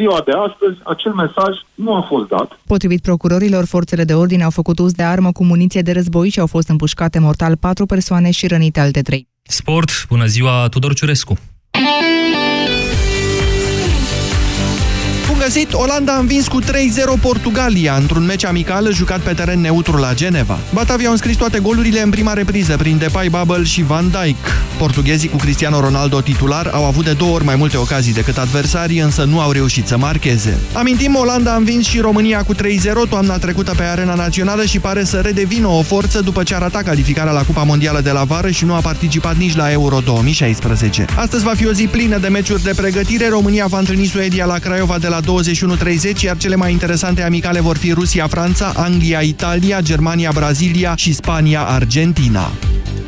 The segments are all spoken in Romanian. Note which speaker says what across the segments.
Speaker 1: ziua de astăzi, acel mesaj nu a fost dat.
Speaker 2: Potrivit procurorilor, forțele de ordine au făcut uz de armă cu muniție de război și au fost împușcate mortal patru persoane și rănite alte trei.
Speaker 3: Sport, bună ziua, Tudor Ciurescu!
Speaker 4: Găsit, Olanda a învins cu 3-0 Portugalia într-un meci amical jucat pe teren neutru la Geneva. Batavia au înscris toate golurile în prima repriză prin Depay, Babel și Van Dijk. Portughezii cu Cristiano Ronaldo titular au avut de două ori mai multe ocazii decât adversarii, însă nu au reușit să marcheze. Amintim, Olanda a învins și România cu 3-0 toamna trecută pe arena națională și pare să redevină o forță după ce a ratat calificarea la Cupa Mondială de la vară și nu a participat nici la Euro 2016. Astăzi va fi o zi plină de meciuri de pregătire. România va întâlni Suedia la Craiova de la 21.30, iar cele mai interesante amicale vor fi Rusia-Franța, Anglia-Italia, Germania-Brazilia și Spania-Argentina.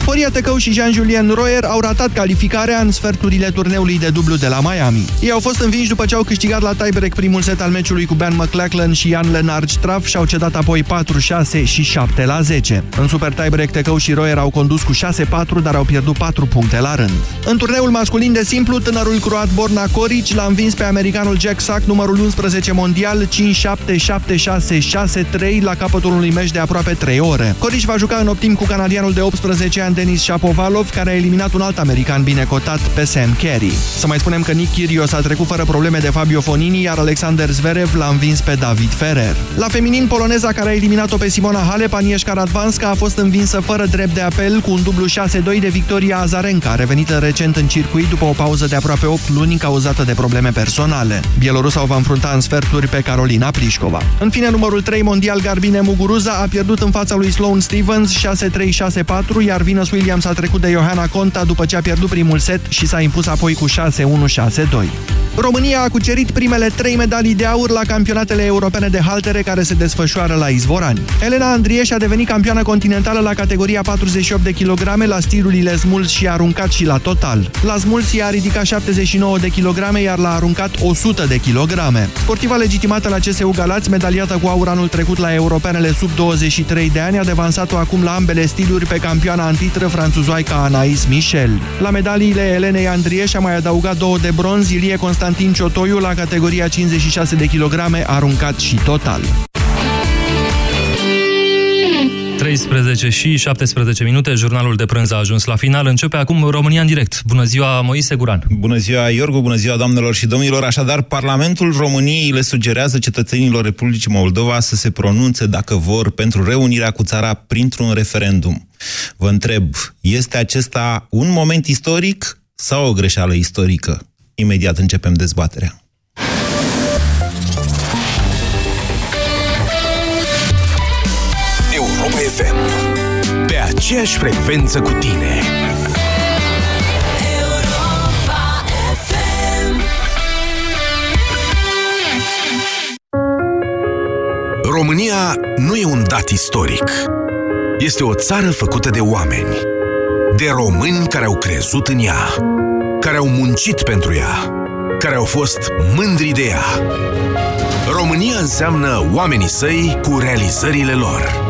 Speaker 4: Horia Tecău și Jean-Julien Royer au ratat calificarea în sferturile turneului de dublu de la Miami. Ei au fost învinși după ce au câștigat la tiebreak primul set al meciului cu Ben McLachlan și Ian Lennard Straff și au cedat apoi 4-6 și 7-10. În super tiebreak Tecău și Royer au condus cu 6-4, dar au pierdut 4 puncte la rând. În turneul masculin de simplu, tânărul croat Borna Coric l-a învins pe americanul Jack Sack, numărul 11 mondial, 5-7, 7-6, 6-3 la capătul unui meci de aproape 3 ore. Coric va juca în optim cu canadianul de 18 ani Denis Shapovalov, care a eliminat un alt american bine cotat pe Sam Carey. Să mai spunem că Nick Kyrgios a trecut fără probleme de Fabio Fonini, iar Alexander Zverev l-a învins pe David Ferrer. La feminin, poloneza care a eliminat-o pe Simona Halep, Agnieszka Radvanska, a fost învinsă fără drept de apel cu un dublu 6-2 de Victoria Azarenka, revenită recent în circuit după o pauză de aproape 8 luni cauzată de probleme personale. Bielorusa o va înfrunta în sferturi pe Carolina Plișcova. În fine, numărul 3 mondial Garbine Muguruza a pierdut în fața lui Sloane Stevens 6-3-6-4, iar Venus Williams a trecut de Johanna Conta după ce a pierdut primul set și s-a impus apoi cu 6-1-6-2. România a cucerit primele trei medalii de aur la campionatele europene de haltere care se desfășoară la Izvorani. Elena Andrieș a devenit campioană continentală la categoria 48 de kg la stilurile smuls și aruncat și la total. La smuls i-a ridicat 79 de kg, iar la aruncat 100 de kg. Sportiva legitimată la CSU Galați, medaliată cu aur anul trecut la europenele sub 23 de ani, a devansat-o acum la ambele stiluri pe campioana în titră franțuzoaica Anais Michel. La medaliile Elenei Andrieș a mai adăugat două de bronz, Ilie Constantin Ciotoiu la categoria 56 de kilograme, aruncat și total.
Speaker 3: 13 și 17 minute, jurnalul de prânz a ajuns la final. Începe acum România în direct. Bună ziua, Moise Guran.
Speaker 5: Bună ziua, Iorgu, bună ziua, doamnelor și domnilor. Așadar, Parlamentul României le sugerează cetățenilor Republicii Moldova să se pronunțe, dacă vor, pentru reunirea cu țara printr-un referendum. Vă întreb, este acesta un moment istoric sau o greșeală istorică? Imediat începem dezbaterea.
Speaker 6: FM. Pe aceeași frecvență cu tine. România nu e un dat istoric. Este o țară făcută de oameni. De români care au crezut în ea. Care au muncit pentru ea. Care au fost mândri de ea. România înseamnă oamenii săi cu realizările lor.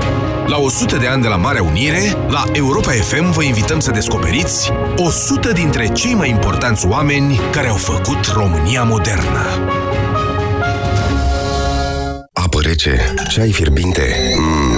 Speaker 6: La 100 de ani de la Marea Unire, la Europa FM vă invităm să descoperiți 100 dintre cei mai importanți oameni care au făcut România modernă.
Speaker 7: Apă rece, ceai fierbinte, mm,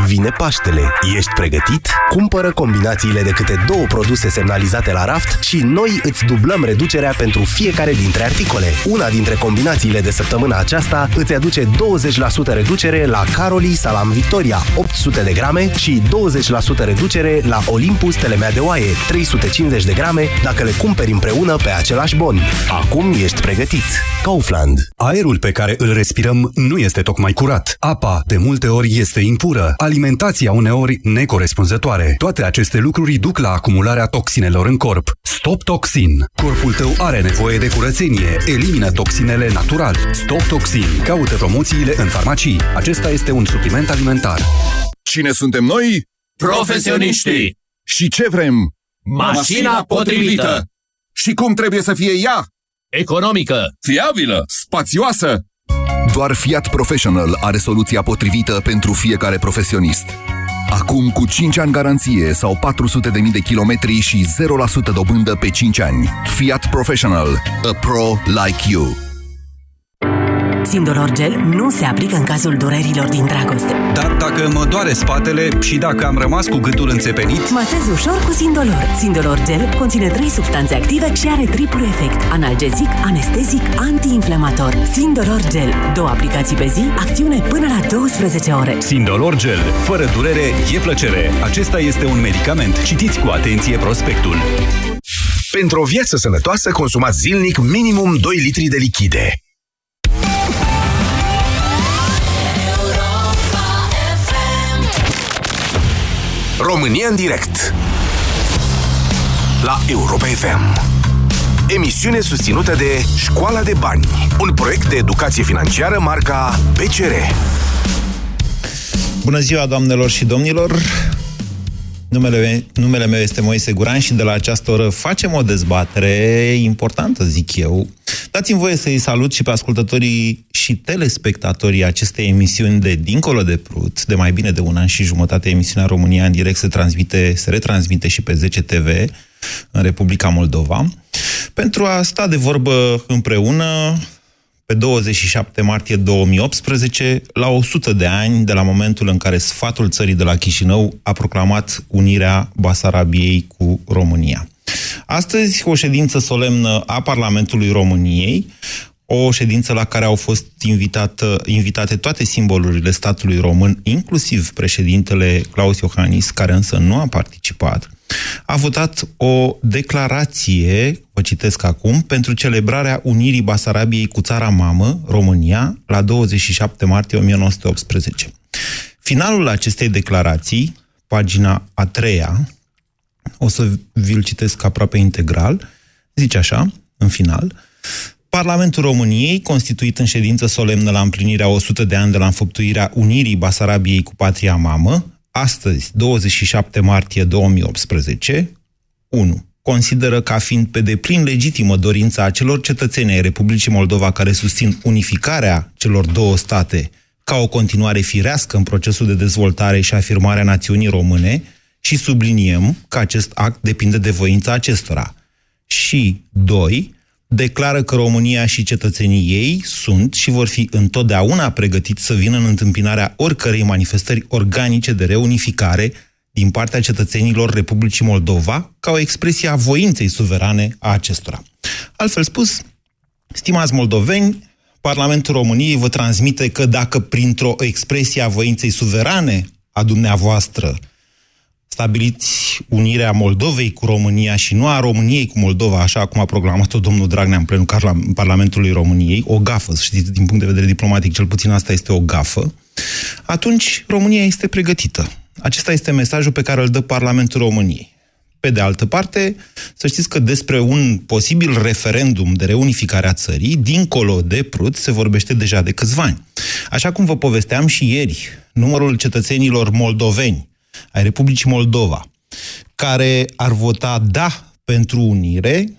Speaker 6: Vine Paștele. Ești pregătit? Cumpără combinațiile de câte două produse semnalizate la raft și noi îți dublăm reducerea pentru fiecare dintre articole. Una dintre combinațiile de săptămâna aceasta îți aduce 20% reducere la Caroli Salam Victoria 800 de grame și 20% reducere la Olympus Telemea de oaie 350 de grame dacă le cumperi împreună pe același bon. Acum ești pregătit. Kaufland.
Speaker 8: Aerul pe care îl respirăm nu este tocmai curat. Apa, de multe ori, este impură alimentația uneori necorespunzătoare. Toate aceste lucruri duc la acumularea toxinelor în corp. Stop Toxin. Corpul tău are nevoie de curățenie. Elimină toxinele natural. Stop Toxin. Caută promoțiile în farmacii. Acesta este un supliment alimentar.
Speaker 9: Cine suntem noi?
Speaker 10: Profesioniștii!
Speaker 9: Și ce vrem?
Speaker 10: Mașina potrivită!
Speaker 9: Și cum trebuie să fie ea?
Speaker 10: Economică!
Speaker 9: Fiabilă! Spațioasă! Doar Fiat Professional are soluția potrivită pentru fiecare profesionist. Acum cu 5 ani garanție sau 400.000 de kilometri și 0% dobândă pe 5 ani. Fiat Professional. A pro like you.
Speaker 11: Sindolor Gel nu se aplică în cazul durerilor din dragoste.
Speaker 8: Dar dacă mă doare spatele și dacă am rămas cu gâtul înțepenit...
Speaker 11: Masez ușor cu Sindolor. Sindolor Gel conține 3 substanțe active și are triplu efect. Analgezic, anestezic, antiinflamator. Sindolor Gel. Două aplicații pe zi, acțiune până la 12 ore.
Speaker 8: Sindolor Gel. Fără durere, e plăcere. Acesta este un medicament. Citiți cu atenție prospectul.
Speaker 6: Pentru o viață sănătoasă, consumați zilnic minimum 2 litri de lichide. România în direct. La Europa FM Emisiune susținută de Școala de Bani Un proiect de educație financiară marca PCR
Speaker 5: Bună ziua, doamnelor și domnilor! Numele, numele meu este Moise Guran și de la această oră facem o dezbatere importantă, zic eu. Dați-mi voie să-i salut și pe ascultătorii și telespectatorii acestei emisiuni de Dincolo de Prut, de mai bine de un an și jumătate emisiunea România în direct se transmite, se retransmite și pe 10 TV în Republica Moldova, pentru a sta de vorbă împreună pe 27 martie 2018, la 100 de ani de la momentul în care sfatul țării de la Chișinău a proclamat unirea Basarabiei cu România. Astăzi, o ședință solemnă a Parlamentului României, o ședință la care au fost invitate, invitate toate simbolurile statului român, inclusiv președintele Claus Iohannis, care însă nu a participat, a votat o declarație, vă citesc acum, pentru celebrarea unirii Basarabiei cu țara mamă, România, la 27 martie 1918. Finalul acestei declarații, pagina a treia, o să vi-l citesc aproape integral, zice așa, în final, Parlamentul României, constituit în ședință solemnă la împlinirea 100 de ani de la înfăptuirea unirii Basarabiei cu patria mamă, astăzi, 27 martie 2018, 1. Consideră ca fiind pe deplin legitimă dorința acelor cetățeni ai Republicii Moldova care susțin unificarea celor două state ca o continuare firească în procesul de dezvoltare și afirmare a națiunii române și subliniem că acest act depinde de voința acestora. Și, 2 declară că România și cetățenii ei sunt și vor fi întotdeauna pregătiți să vină în întâmpinarea oricărei manifestări organice de reunificare din partea cetățenilor Republicii Moldova ca o expresie a voinței suverane a acestora. Altfel spus, stimați moldoveni, Parlamentul României vă transmite că dacă printr-o expresie a voinței suverane a dumneavoastră stabiliți unirea Moldovei cu România și nu a României cu Moldova, așa cum a proclamat-o domnul Dragnea în plenul Parlamentului României, o gafă, știți, din punct de vedere diplomatic, cel puțin asta este o gafă, atunci România este pregătită. Acesta este mesajul pe care îl dă Parlamentul României. Pe de altă parte, să știți că despre un posibil referendum de reunificare a țării, dincolo de Prut, se vorbește deja de câțiva ani. Așa cum vă povesteam și ieri, numărul cetățenilor moldoveni ai Republicii Moldova, care ar vota da pentru unire,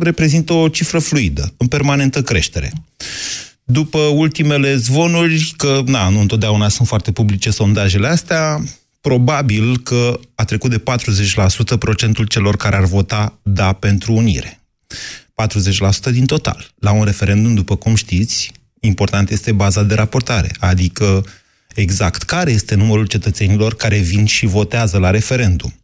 Speaker 5: reprezintă o cifră fluidă, în permanentă creștere. După ultimele zvonuri, că na, nu întotdeauna sunt foarte publice sondajele astea, probabil că a trecut de 40% procentul celor care ar vota da pentru unire. 40% din total. La un referendum, după cum știți, important este baza de raportare, adică exact care este numărul cetățenilor care vin și votează la referendum.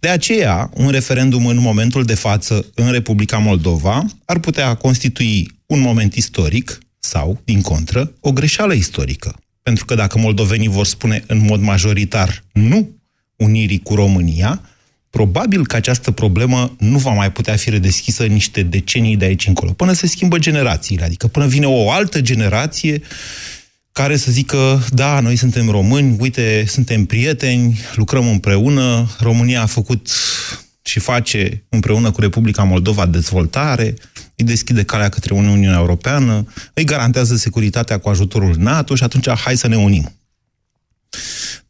Speaker 5: De aceea, un referendum în momentul de față în Republica Moldova ar putea constitui un moment istoric sau, din contră, o greșeală istorică. Pentru că dacă moldovenii vor spune în mod majoritar nu unirii cu România, probabil că această problemă nu va mai putea fi redeschisă niște decenii de aici încolo, până se schimbă generațiile, adică până vine o altă generație care să zică, da, noi suntem români, uite, suntem prieteni, lucrăm împreună, România a făcut și face împreună cu Republica Moldova dezvoltare, îi deschide calea către Uniunea Europeană, îi garantează securitatea cu ajutorul NATO și atunci hai să ne unim.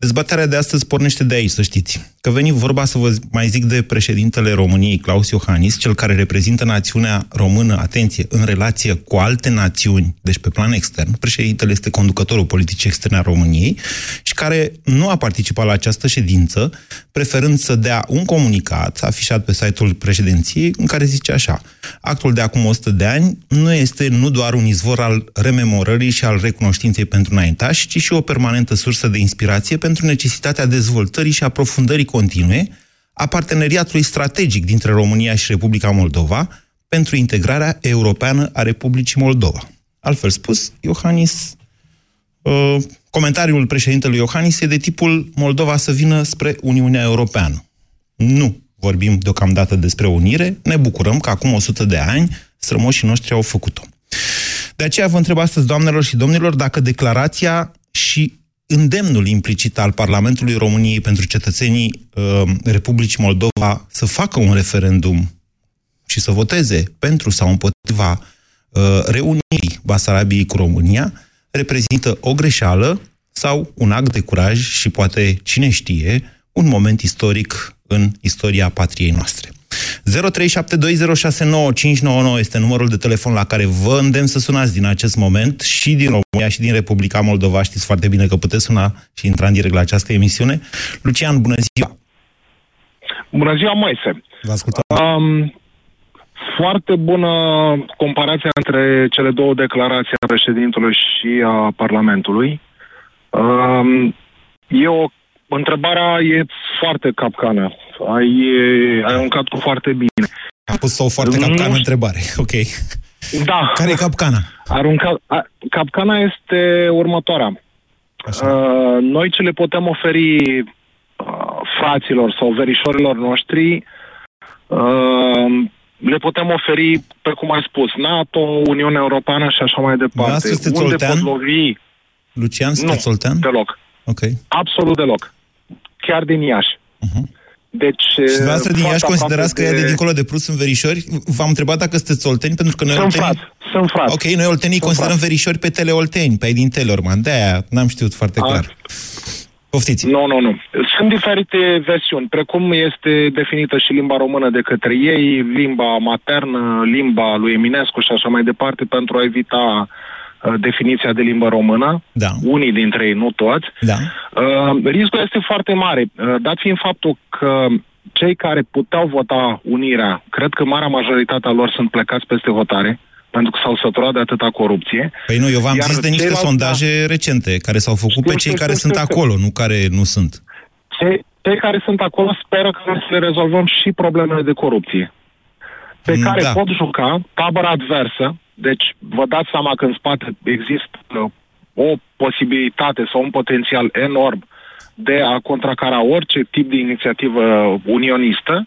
Speaker 5: Dezbaterea de astăzi pornește de aici, să știți. Că veni vorba să vă mai zic de președintele României, Claus Iohannis, cel care reprezintă națiunea română, atenție, în relație cu alte națiuni, deci pe plan extern. Președintele este conducătorul politic extern al României și care nu a participat la această ședință, preferând să dea un comunicat afișat pe site-ul președinției, în care zice așa, actul de acum 100 de ani nu este nu doar un izvor al rememorării și al recunoștinței pentru înaintași, ci și o permanentă sursă de inspirație pentru necesitatea dezvoltării și aprofundării continue a parteneriatului strategic dintre România și Republica Moldova pentru integrarea europeană a Republicii Moldova. Altfel spus, Iohannis, uh, comentariul președintelui Iohannis e de tipul Moldova să vină spre Uniunea Europeană. Nu vorbim deocamdată despre unire, ne bucurăm că acum 100 de ani strămoșii noștri au făcut-o. De aceea vă întreb astăzi, doamnelor și domnilor, dacă declarația și îndemnul implicit al Parlamentului României pentru cetățenii uh, Republicii Moldova să facă un referendum și să voteze pentru sau împotriva uh, reunirii Basarabiei cu România, reprezintă o greșeală sau un act de curaj și poate, cine știe, un moment istoric în istoria patriei noastre. 0372069599 este numărul de telefon la care vă îndemn să sunați din acest moment și din România și din Republica Moldova. Știți foarte bine că puteți suna și intra în direct la această emisiune. Lucian, bună ziua!
Speaker 12: Bună ziua, Moise!
Speaker 5: Vă ascultăm.
Speaker 12: Um, foarte bună comparația între cele două declarații a președintelui și a Parlamentului. Um, e o întrebarea e foarte capcană. Ai, ai aruncat cu foarte bine.
Speaker 5: A pus o foarte capcană nu... întrebare. Ok.
Speaker 12: Da.
Speaker 5: Care e capcana?
Speaker 12: Arunca... A, capcana este următoarea. Așa. Uh, noi ce le putem oferi uh, fraților sau verișorilor noștri uh, le putem oferi, pe cum ai spus, NATO, Uniunea Europeană și așa mai departe.
Speaker 5: Unde
Speaker 12: oltean? pot lovi?
Speaker 5: Lucian, sunteți nu, oltean?
Speaker 12: deloc.
Speaker 5: Ok.
Speaker 12: Absolut deloc. Chiar din Iași. Uh-huh. Deci,
Speaker 5: și dumneavoastră din Iași considerați că de... ea de dincolo de Prus sunt verișori? V-am întrebat dacă sunteți olteni, pentru că noi
Speaker 12: sunt
Speaker 5: oltenii...
Speaker 12: Frat, sunt frate.
Speaker 5: Ok, noi oltenii sunt considerăm frat. verișori pe teleolteni, pe ai din Telorman. De-aia n-am știut foarte clar. A... Poftiți.
Speaker 12: Nu, nu, nu. Sunt diferite versiuni, precum este definită și limba română de către ei, limba maternă, limba lui Eminescu și așa mai departe, pentru a evita uh, definiția de limbă română.
Speaker 5: Da.
Speaker 12: Unii dintre ei, nu toți.
Speaker 5: Da.
Speaker 12: Uh, riscul este foarte mare, uh, dat fiind faptul că cei care puteau vota unirea, cred că marea majoritatea lor sunt plecați peste hotare, pentru că s-au săturat de atâta corupție.
Speaker 5: Păi nu, eu v-am Iar zis de niște sondaje recente care s-au făcut știu, pe cei știu, care știu, sunt știu, acolo, nu care nu sunt.
Speaker 12: Cei, cei care sunt acolo speră că să le rezolvăm și problemele de corupție pe mm, care da. pot juca tabăra adversă, deci vă dați seama că în spate există o posibilitate sau un potențial enorm de a contracara orice tip de inițiativă unionistă,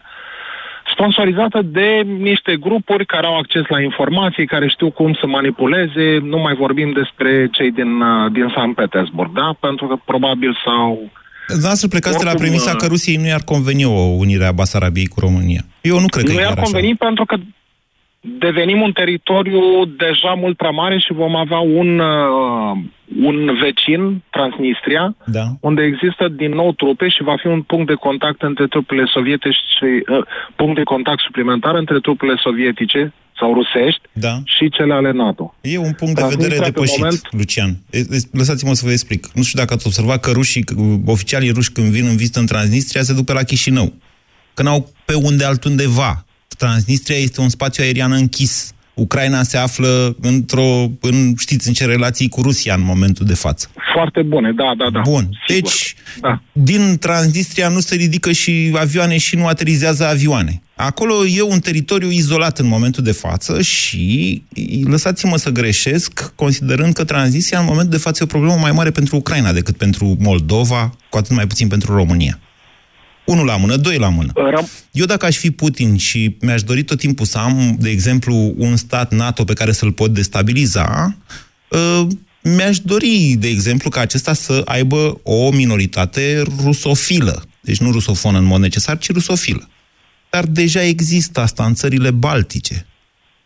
Speaker 12: sponsorizată de niște grupuri care au acces la informații, care știu cum să manipuleze, nu mai vorbim despre cei din, uh, din San Petersburg, da? Pentru că probabil s-au...
Speaker 5: Dumneavoastră plecați de la premisa uh, că Rusiei nu i-ar conveni o unire a Basarabiei cu România. Eu nu cred că
Speaker 12: nu i-ar conveni așa. pentru că devenim un teritoriu deja mult prea mare și vom avea un, uh, un vecin, Transnistria,
Speaker 5: da.
Speaker 12: unde există din nou trupe și va fi un punct de contact între trupele sovietice și uh, punct de contact suplimentar între trupele sovietice sau rusești
Speaker 5: da.
Speaker 12: și cele ale NATO.
Speaker 5: E un punct de vedere depășit, moment... Lucian. Lăsați-mă să vă explic. Nu știu dacă ați observat că rușii, oficialii ruși când vin în vizită în Transnistria se duc pe la Chișinău. Că n-au pe unde altundeva Transnistria este un spațiu aerian închis. Ucraina se află într-o, în, știți, în ce relații cu Rusia în momentul de față.
Speaker 12: Foarte bune, da, da, da.
Speaker 5: Bun. Sigur. Deci, da. din Transnistria nu se ridică și avioane și nu aterizează avioane. Acolo e un teritoriu izolat în momentul de față și lăsați-mă să greșesc, considerând că Transnistria în momentul de față e o problemă mai mare pentru Ucraina decât pentru Moldova, cu atât mai puțin pentru România. Unul la mână, doi la mână. Ram- Eu dacă aș fi Putin și mi-aș dori tot timpul să am, de exemplu, un stat NATO pe care să-l pot destabiliza, uh, mi-aș dori, de exemplu, ca acesta să aibă o minoritate rusofilă. Deci nu rusofonă în mod necesar, ci rusofilă. Dar deja există asta în țările baltice.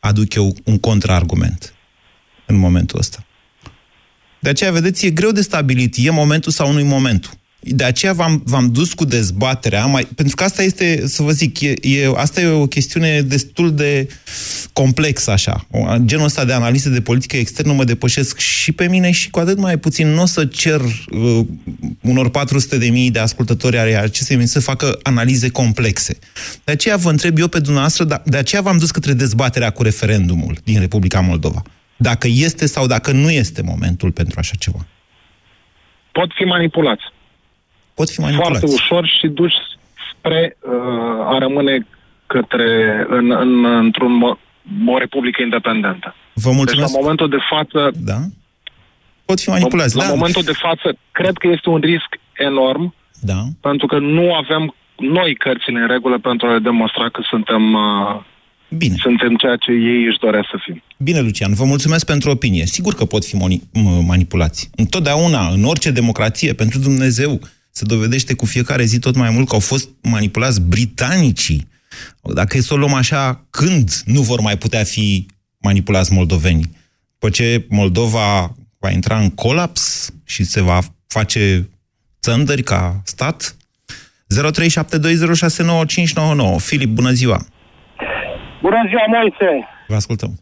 Speaker 5: Aduc eu un contraargument în momentul ăsta. De aceea, vedeți, e greu de stabilit, e momentul sau nu e momentul. De aceea v-am, v-am dus cu dezbaterea, mai, pentru că asta este, să vă zic, e, e, asta e o chestiune destul de complexă, așa. Genul ăsta de analize de politică externă mă depășesc și pe mine și cu atât mai puțin. Nu o să cer uh, unor 400 de mii de ascultători ale acestei emisiuni să facă analize complexe. De aceea vă întreb eu pe dumneavoastră, dar de aceea v-am dus către dezbaterea cu referendumul din Republica Moldova. Dacă este sau dacă nu este momentul pentru așa ceva.
Speaker 12: Pot fi manipulați
Speaker 5: pot fi manipulați.
Speaker 12: Foarte ușor și duci spre uh, a rămâne către, în, în, într-un, o republică independentă.
Speaker 5: Vă mulțumesc.
Speaker 12: Deci, la momentul de față...
Speaker 5: Da? Pot fi manipulați,
Speaker 12: La
Speaker 5: da.
Speaker 12: momentul de față, cred că este un risc enorm,
Speaker 5: da.
Speaker 12: pentru că nu avem noi cărțile în regulă pentru a le demonstra că suntem... Uh,
Speaker 5: Bine.
Speaker 12: Suntem ceea ce ei își doresc să fim.
Speaker 5: Bine, Lucian, vă mulțumesc pentru opinie. Sigur că pot fi manipulați. Întotdeauna, în orice democrație, pentru Dumnezeu, se dovedește cu fiecare zi tot mai mult că au fost manipulați britanicii. Dacă e să o luăm așa, când nu vor mai putea fi manipulați moldovenii? După ce Moldova va intra în colaps și se va face țăndări ca stat? 0372069599. Filip, bună ziua!
Speaker 13: Bună ziua, Moise!
Speaker 5: Vă ascultăm.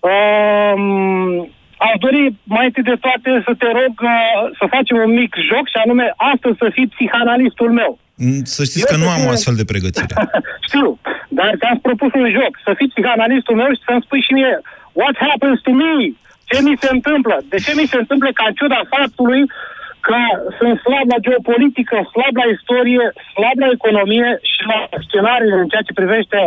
Speaker 13: Um, Aș dori mai întâi de toate să te rog uh, să facem un mic joc și anume astăzi să fii psihanalistul meu.
Speaker 5: Mm, să știți Eu că nu am o astfel de pregătire.
Speaker 13: Știu, dar ți-am propus un joc. Să fii psihanalistul meu și să-mi spui și mie what happens to me? Ce mi se întâmplă? De ce mi se întâmplă ca în ciuda faptului că sunt slab la geopolitică, slab la istorie, slab la economie și la scenariile în ceea ce privește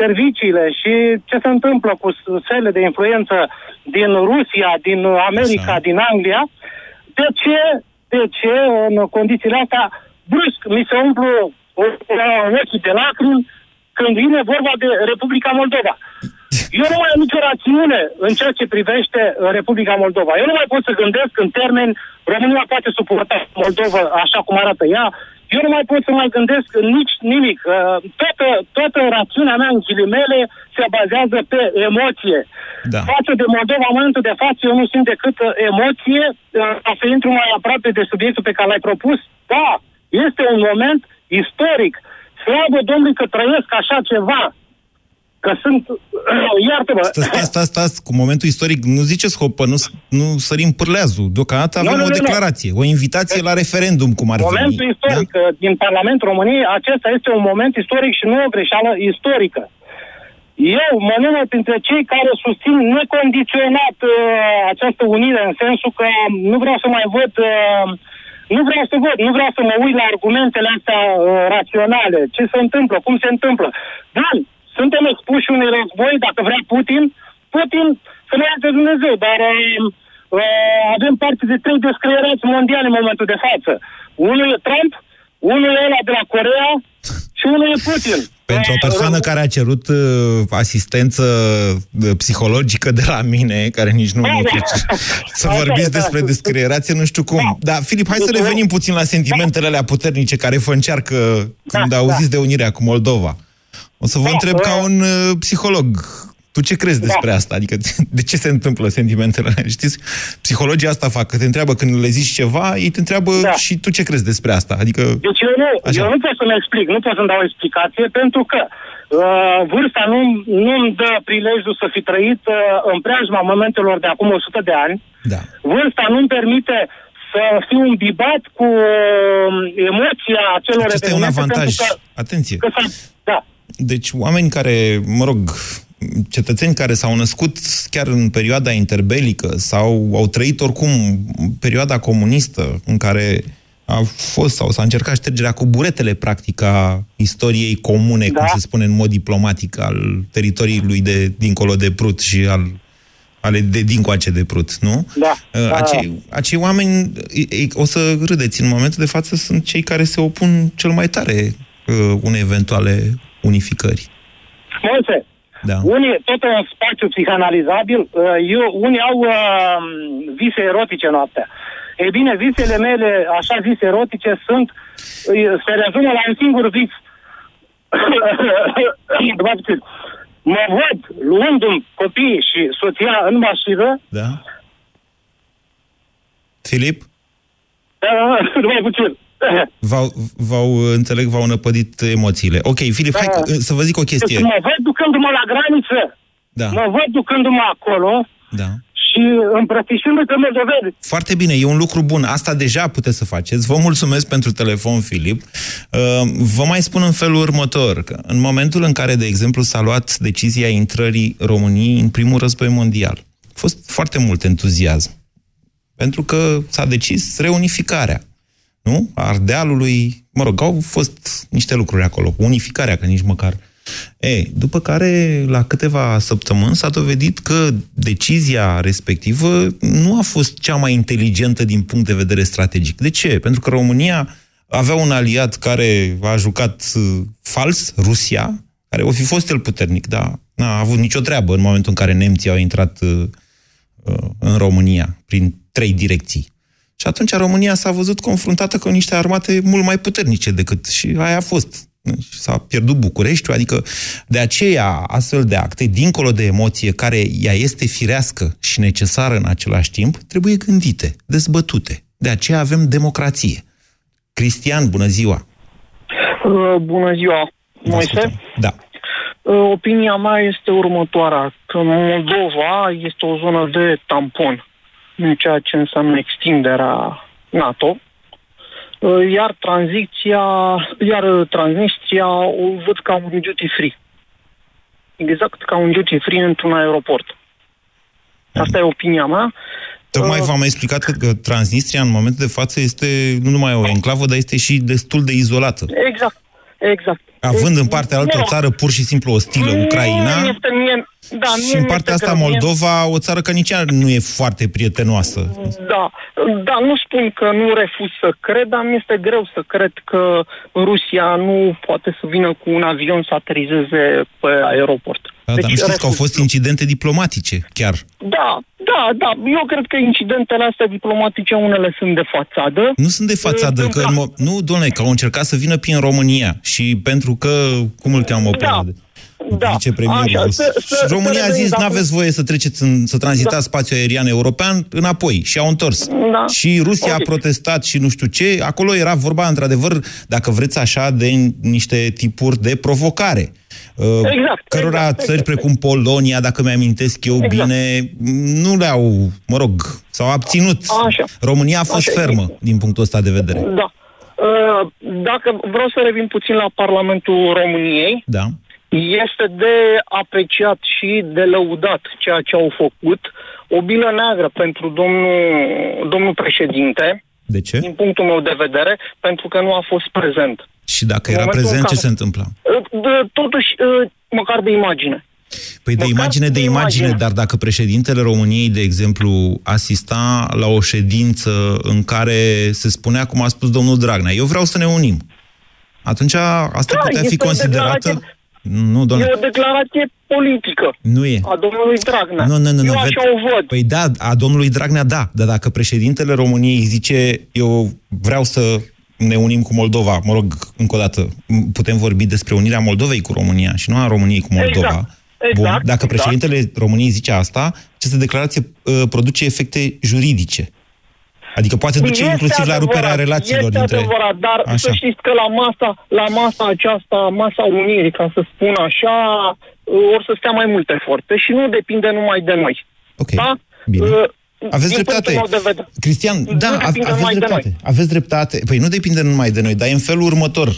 Speaker 13: serviciile și ce se întâmplă cu sele de influență din Rusia, din America, Așa. din Anglia, de ce, de ce în condițiile astea brusc mi se umplu ochii de lacrimi când vine vorba de Republica Moldova. Eu nu mai am nicio rațiune în ceea ce privește Republica Moldova. Eu nu mai pot să gândesc în termeni România poate suporta Moldova așa cum arată ea, eu nu mai pot să mai gândesc nici nimic. Uh, toată, toată rațiunea mea în ghilimele se bazează pe emoție.
Speaker 5: Da.
Speaker 13: Față de Moldova, în momentul de față, eu nu simt decât uh, emoție. Uh, ca să intru mai aproape de subiectul pe care l-ai propus, da, este un moment istoric. Slavă Domnului că trăiesc așa ceva că sunt, iartă-mă...
Speaker 5: Stați, stați, stați, cu momentul istoric, nu ziceți hopă, nu, nu sărim pârleazul. Deocamdată avem nu, nu, o declarație, nu. o invitație la referendum, cum ar
Speaker 13: Momentul
Speaker 5: veni.
Speaker 13: istoric da? din Parlamentul României, acesta este un moment istoric și nu o greșeală istorică. Eu mă număr printre cei care susțin necondiționat uh, această unire, în sensul că nu vreau să mai văd... Uh, nu vreau să văd, nu vreau să mă uit la argumentele astea uh, raționale, ce se întâmplă, cum se întâmplă. Dar suntem expuși unui război, dacă vrea Putin, Putin să ne ierte Dumnezeu, dar uh, uh, avem parte de trei descrierați mondiale în momentul de față. Unul e Trump, unul e ăla de la Corea și unul e Putin.
Speaker 5: Pentru o persoană care a cerut uh, asistență uh, psihologică de la mine, care nici nu mă da, să vorbiți despre descrierație, nu știu cum. Da, Filip, hai să deci, revenim puțin la sentimentele alea puternice care vă încearcă când da, auziți de unirea cu Moldova. O să vă da, întreb ca un uh, psiholog. Tu ce crezi da. despre asta? Adică de ce se întâmplă sentimentele Știți? Psihologii asta fac, că te întreabă când le zici ceva, ei te întreabă da. și tu ce crezi despre asta. Adică...
Speaker 13: Deci eu nu, eu nu pot să-mi explic, nu pot să-mi dau o explicație, pentru că uh, vârsta nu, nu-mi dă prilejul să fi trăit uh, în preajma momentelor de acum 100 de ani.
Speaker 5: Da.
Speaker 13: Vârsta nu-mi permite să fiu îmbibat cu uh, emoția acelor
Speaker 5: Acesta e un avantaj. Că, Atenție.
Speaker 13: Că da.
Speaker 5: Deci oameni care, mă rog, cetățeni care s-au născut chiar în perioada interbelică sau au trăit oricum perioada comunistă în care a fost sau s-a încercat ștergerea cu buretele, practic, a istoriei comune, da. cum se spune în mod diplomatic, al teritoriului de dincolo de Prut și al ale de dincoace de Prut, nu?
Speaker 13: Da.
Speaker 5: Uh, acei, acei oameni, o să râdeți, în momentul de față sunt cei care se opun cel mai tare uh, unei eventuale unificări.
Speaker 13: Moise,
Speaker 5: Da.
Speaker 13: Unii, tot în spațiu psihanalizabil, uh, eu, unii au uh, vise erotice noaptea. Ei bine, visele mele, așa zise erotice, sunt, uh, se rezumă la un singur vis. După puțin. mă văd luându-mi copiii și soția în mașină,
Speaker 5: Da? Filip?
Speaker 13: da, numai puțin.
Speaker 5: V-au, v-au, înțeleg, v-au năpădit emoțiile. Ok, Filip, hai că- să vă zic o chestie.
Speaker 13: Deci mă văd ducându-mă la graniță.
Speaker 5: Da.
Speaker 13: Mă văd ducându-mă acolo
Speaker 5: Da.
Speaker 13: și îmbrățișându pe moldoveni.
Speaker 5: Foarte bine, e un lucru bun. Asta deja puteți să faceți. Vă mulțumesc pentru telefon, Filip. Uh, Vă mai spun în felul următor, că în momentul în care, de exemplu, s-a luat decizia intrării României în primul război mondial, a fost foarte mult entuziasm. Pentru că s-a decis reunificarea. Nu? A Ardealului, mă rog, au fost niște lucruri acolo. Unificarea, că nici măcar. E, după care, la câteva săptămâni, s-a dovedit că decizia respectivă nu a fost cea mai inteligentă din punct de vedere strategic. De ce? Pentru că România avea un aliat care a jucat uh, fals, Rusia, care o fi fost el puternic, dar n-a avut nicio treabă în momentul în care nemții au intrat uh, uh, în România prin trei direcții. Și atunci România s-a văzut confruntată cu niște armate mult mai puternice decât și aia a fost. Și S-a pierdut Bucureștiul, adică de aceea astfel de acte, dincolo de emoție, care ea este firească și necesară în același timp, trebuie gândite, dezbătute. De aceea avem democrație. Cristian, bună ziua!
Speaker 14: Uh, Bună ziua, Moise.
Speaker 5: Da.
Speaker 14: Uh, Opinia mea este următoarea, că Moldova este o zonă de tampon în ceea ce înseamnă extinderea NATO, Uh, iar tranziția, iar uh, Transnistria o văd ca un duty free. Exact ca un duty free într-un aeroport. Asta e opinia mea.
Speaker 5: Tocmai v-am explicat că, că Transnistria în momentul de față este nu numai o enclavă, dar este și destul de izolată.
Speaker 14: Exact, exact.
Speaker 5: Având în partea altă o țară pur și simplu ostilă, Ucraina,
Speaker 14: Nu este mie, da, mie
Speaker 5: și în
Speaker 14: mi-este
Speaker 5: partea asta
Speaker 14: greu. Mie-
Speaker 5: Moldova, o țară care nici ea nu e foarte prietenoasă.
Speaker 14: Da, da, nu spun că nu refuz să cred, dar mi-este greu să cred că Rusia nu poate să vină cu un avion să aterizeze pe aeroport.
Speaker 5: Da, dar nu știți că au fost incidente diplomatice, chiar.
Speaker 14: Da, da, da. Eu cred că incidentele astea diplomatice, unele sunt de fațadă.
Speaker 5: Nu sunt de fațadă, că în mo- nu, domnule, că au încercat să vină prin România și pentru că, cum îl cheamă pe ăla de-
Speaker 14: Da,
Speaker 5: vicepremierul
Speaker 14: așa,
Speaker 5: rus.
Speaker 14: să- să-
Speaker 5: Și România
Speaker 14: să
Speaker 5: a zis,
Speaker 14: revenim, dacă-
Speaker 5: n-aveți voie să treceți, în, să tranzitați
Speaker 14: Da.
Speaker 5: spațiul aerian european înapoi. Și au întors.
Speaker 14: Da.
Speaker 5: Și Rusia
Speaker 14: Ok.
Speaker 5: a protestat și nu știu ce. Acolo era vorba, într-adevăr, dacă vreți așa, de niște tipuri de provocare. Uh,
Speaker 14: Exact,
Speaker 5: Cărora
Speaker 14: exact,
Speaker 5: țări precum Polonia, dacă mi-amintesc eu
Speaker 14: Exact.
Speaker 5: bine, nu le-au, mă rog, s-au abținut.
Speaker 14: Așa.
Speaker 5: România a fost
Speaker 14: Așa,
Speaker 5: fermă din punctul ăsta de vedere.
Speaker 14: Da. Uh, Dacă vreau să revin puțin la Parlamentul României,
Speaker 5: Da.
Speaker 14: este de apreciat și de lăudat ceea ce au făcut. O bilă neagră pentru domnul, domnul președinte,
Speaker 5: De ce?
Speaker 14: din punctul meu de vedere, pentru că nu a fost prezent.
Speaker 5: Și dacă
Speaker 14: În
Speaker 5: era
Speaker 14: momentul
Speaker 5: prezent,
Speaker 14: în
Speaker 5: ce
Speaker 14: care-
Speaker 5: se întâmpla?
Speaker 14: Uh, de- Totuși, uh, măcar de imagine.
Speaker 5: Păi de imagine, de
Speaker 14: de
Speaker 5: imagine,
Speaker 14: imagine.
Speaker 5: dar dacă președintele României, de exemplu, asista la o ședință în care se spunea, cum a spus domnul Dragnea, eu vreau să ne unim, atunci asta
Speaker 14: Da,
Speaker 5: putea fi
Speaker 14: este o
Speaker 5: considerată...
Speaker 14: declarație-
Speaker 5: Nu, domnule,
Speaker 14: E o declarație politică
Speaker 5: nu e.
Speaker 14: a domnului Dragnea.
Speaker 5: Nu, nu, nu,
Speaker 14: Eu
Speaker 5: nu.
Speaker 14: așa
Speaker 5: ved-
Speaker 14: o văd.
Speaker 5: Păi da, a domnului Dragnea, da. Dar dacă președintele României zice, eu vreau să ne unim cu Moldova, mă rog, încă o dată, m- putem vorbi despre unirea Moldovei cu România și nu a României cu Moldova.
Speaker 14: Exact, exact,
Speaker 5: Bun. Dacă
Speaker 14: exact.
Speaker 5: președintele României zice asta, această declarație uh, produce efecte juridice. Adică poate duce
Speaker 14: Este
Speaker 5: inclusiv la ruperea
Speaker 14: adevărat,
Speaker 5: relațiilor
Speaker 14: este
Speaker 5: dintre...
Speaker 14: adevărat, dar
Speaker 5: Așa.
Speaker 14: să știți că la masa, la masa aceasta, masa unirii, ca să spun așa, or să stea mai multe forțe și nu depinde numai de noi.
Speaker 5: Ok,
Speaker 14: Da?
Speaker 5: bine.
Speaker 14: Uh,
Speaker 5: Aveți
Speaker 14: din
Speaker 5: dreptate.
Speaker 14: punctul meu de vedere.
Speaker 5: Cristian,
Speaker 14: Nu
Speaker 5: da, ave-
Speaker 14: depinde
Speaker 5: aveți
Speaker 14: numai de
Speaker 5: dreptate.
Speaker 14: noi.
Speaker 5: Aveți dreptate. Păi nu depinde numai de noi, dar e în felul următor.